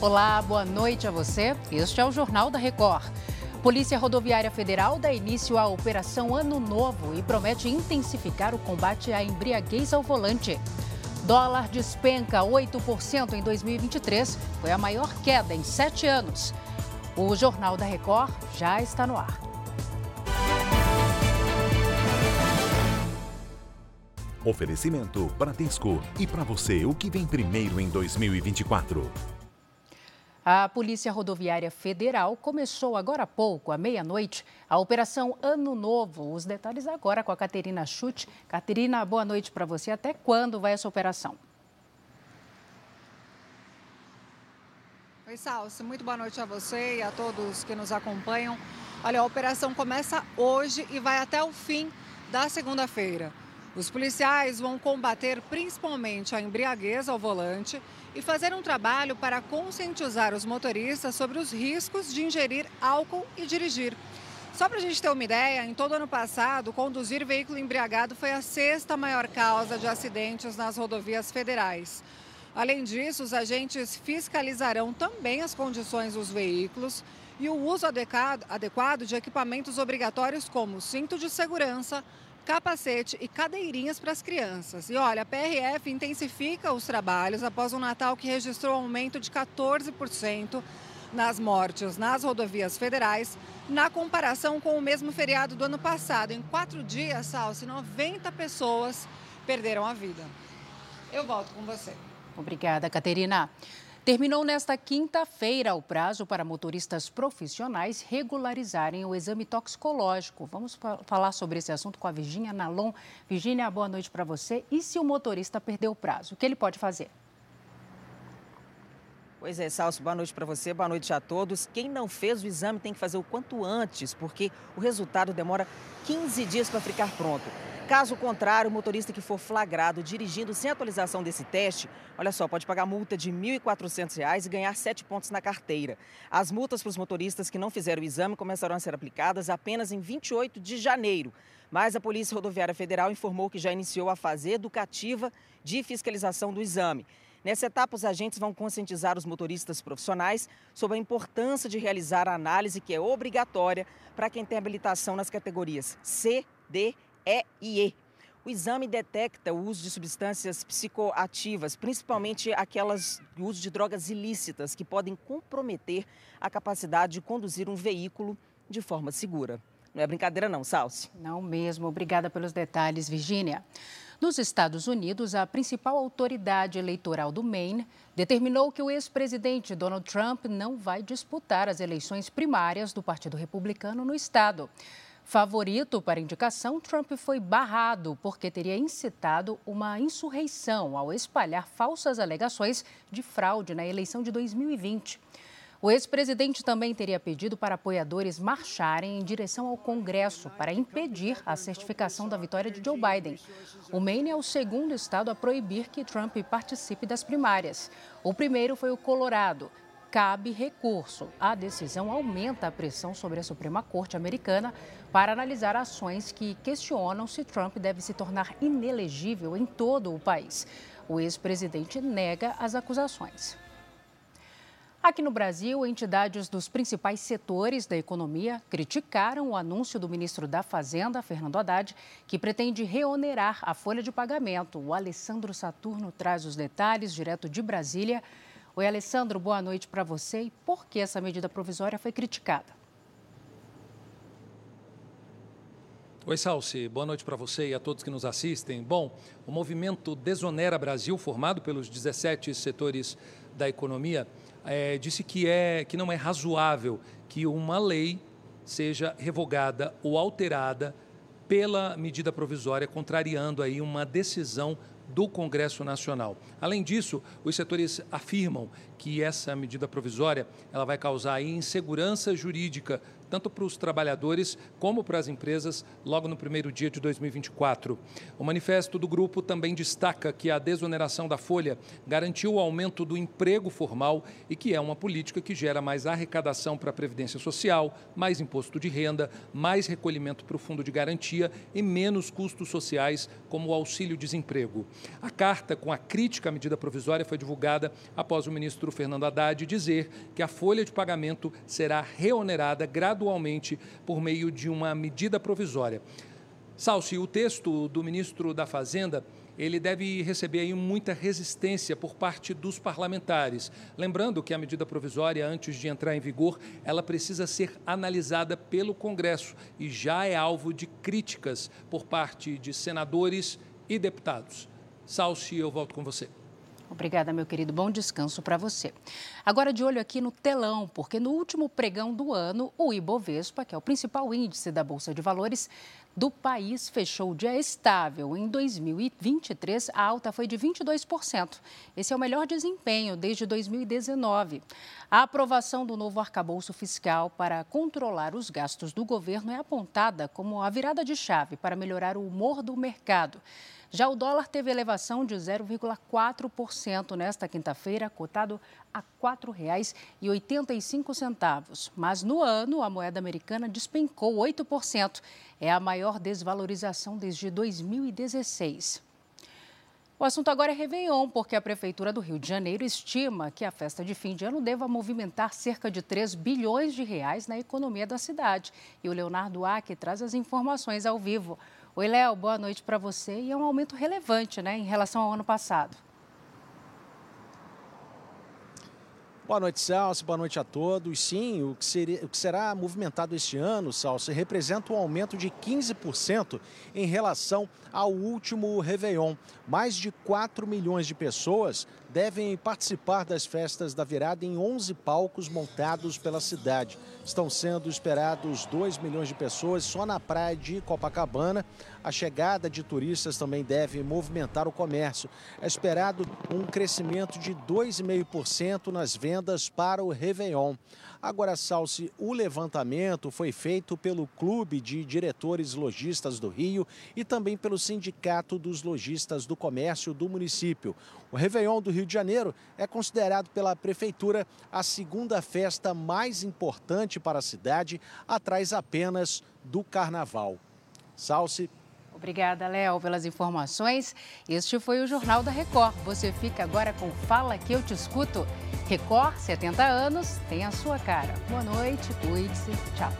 Olá, boa noite a você. Este é o Jornal da Record. Polícia Rodoviária Federal dá início à Operação Ano Novo e promete intensificar o combate à embriaguez ao volante. Dólar despenca 8% em 2023, foi a maior queda em sete anos. O Jornal da Record já está no ar. Oferecimento Bradesco. E para você, o que vem primeiro em 2024? A Polícia Rodoviária Federal começou agora há pouco, à meia-noite, a Operação Ano Novo. Os detalhes agora com a Caterina Chute. Caterina, boa noite para você. Até quando vai essa operação? Oi, Salso. Muito boa noite a você e a todos que nos acompanham. Olha, a operação começa hoje e vai até o fim da segunda-feira. Os policiais vão combater principalmente a embriaguez ao volante e fazer um trabalho para conscientizar os motoristas sobre os riscos de ingerir álcool e dirigir. Só para a gente ter uma ideia, em todo ano passado, conduzir veículo embriagado foi a sexta maior causa de acidentes nas rodovias federais. Além disso, os agentes fiscalizarão também as condições dos veículos e o uso adequado de equipamentos obrigatórios como cinto de segurança, capacete e cadeirinhas para as crianças. E olha, a PRF intensifica os trabalhos após um Natal que registrou aumento de 14% nas mortes nas rodovias federais, na comparação com o mesmo feriado do ano passado. Em quatro dias, Salsi, 90 pessoas perderam a vida. Eu volto com você. Obrigada, Caterina. Terminou nesta quinta-feira o prazo para motoristas profissionais regularizarem o exame toxicológico. Vamos falar sobre esse assunto com a Virginia Nalon. Virginia, boa noite para você. E se o motorista perdeu o prazo, o que ele pode fazer? Pois é, Salso, boa noite para você, boa noite a todos. Quem não fez o exame tem que fazer o quanto antes, porque o resultado demora 15 dias para ficar pronto. Caso contrário, o motorista que for flagrado dirigindo sem atualização desse teste, olha só, pode pagar multa de R$ 1.400 e ganhar 7 pontos na carteira. As multas para os motoristas que não fizeram o exame começarão a ser aplicadas apenas em 28 de janeiro. Mas a Polícia Rodoviária Federal informou que já iniciou a fase educativa de fiscalização do exame. Nessa etapa, os agentes vão conscientizar os motoristas profissionais sobre a importância de realizar a análise que é obrigatória para quem tem habilitação nas categorias C, D e e e. O exame detecta o uso de substâncias psicoativas, principalmente aquelas o uso de drogas ilícitas que podem comprometer a capacidade de conduzir um veículo de forma segura. Não é brincadeira não, Salsi. Não mesmo. Obrigada pelos detalhes, Virgínia. Nos Estados Unidos, a principal autoridade eleitoral do Maine determinou que o ex-presidente Donald Trump não vai disputar as eleições primárias do Partido Republicano no estado. Favorito para indicação, Trump foi barrado porque teria incitado uma insurreição ao espalhar falsas alegações de fraude na eleição de 2020. O ex-presidente também teria pedido para apoiadores marcharem em direção ao Congresso para impedir a certificação da vitória de Joe Biden. O Maine é o segundo estado a proibir que Trump participe das primárias. O primeiro foi o Colorado, cabe recurso. A decisão aumenta a pressão sobre a Suprema Corte americana para analisar ações que questionam se Trump deve se tornar inelegível em todo o país. O ex-presidente nega as acusações. Aqui no Brasil, entidades dos principais setores da economia criticaram o anúncio do ministro da Fazenda, Fernando Haddad, que pretende reonerar a folha de pagamento. O Alessandro Saturno traz os detalhes direto de Brasília. Oi, Alessandro, boa noite para você. E por que essa medida provisória foi criticada? Oi, Salsi. Boa noite para você e a todos que nos assistem. Bom, o movimento Desonera Brasil, formado pelos 17 setores da economia, é, disse que, é, que não é razoável que uma lei seja revogada ou alterada pela medida provisória, contrariando aí uma decisão do Congresso Nacional. Além disso, os setores afirmam que essa medida provisória ela vai causar insegurança jurídica tanto para os trabalhadores como para as empresas, logo no primeiro dia de 2024. O manifesto do grupo também destaca que a desoneração da folha garantiu o aumento do emprego formal e que é uma política que gera mais arrecadação para a Previdência Social, mais imposto de renda, mais recolhimento para o Fundo de Garantia e menos custos sociais, como o auxílio-desemprego. A carta com a crítica à medida provisória foi divulgada após o ministro Fernando Haddad dizer que a folha de pagamento será reonerada gradualmente por meio de uma medida provisória. Salsi, o texto do ministro da Fazenda ele deve receber aí muita resistência por parte dos parlamentares. Lembrando que a medida provisória, antes de entrar em vigor, ela precisa ser analisada pelo Congresso e já é alvo de críticas por parte de senadores e deputados. Salsi, eu volto com você. Obrigada, meu querido. Bom descanso para você. Agora de olho aqui no telão, porque no último pregão do ano, o Ibovespa, que é o principal índice da Bolsa de Valores, do país fechou o dia estável. Em 2023, a alta foi de 22%. Esse é o melhor desempenho desde 2019. A aprovação do novo arcabouço fiscal para controlar os gastos do governo é apontada como a virada de chave para melhorar o humor do mercado. Já o dólar teve elevação de 0,4% nesta quinta-feira, cotado a R$ 4,85. Mas no ano, a moeda americana despencou 8%. É a maior desvalorização desde 2016. O assunto agora é Réveillon, porque a Prefeitura do Rio de Janeiro estima que a festa de fim de ano deva movimentar cerca de 3 bilhões de reais na economia da cidade. E o Leonardo Aque traz as informações ao vivo. Oi, Léo, boa noite para você. E é um aumento relevante né, em relação ao ano passado. Boa noite, Celso. Boa noite a todos. Sim, o que, seria, o que será movimentado este ano, Celso, representa um aumento de 15% em relação ao último Réveillon. Mais de 4 milhões de pessoas devem participar das festas da virada em 11 palcos montados pela cidade. Estão sendo esperados 2 milhões de pessoas só na praia de Copacabana. A chegada de turistas também deve movimentar o comércio. É esperado um crescimento de 2,5% nas vendas para o Réveillon. Agora, Salsi, o levantamento foi feito pelo Clube de Diretores Logistas do Rio e também pelo Sindicato dos Lojistas do Comércio do município. O Réveillon do Rio de Janeiro é considerado pela Prefeitura a segunda festa mais importante para a cidade, atrás apenas do Carnaval. Salsi. Obrigada, Léo, pelas informações. Este foi o Jornal da Record. Você fica agora com Fala que eu te escuto. Record, 70 anos, tem a sua cara. Boa noite, cuide-se. Tchau.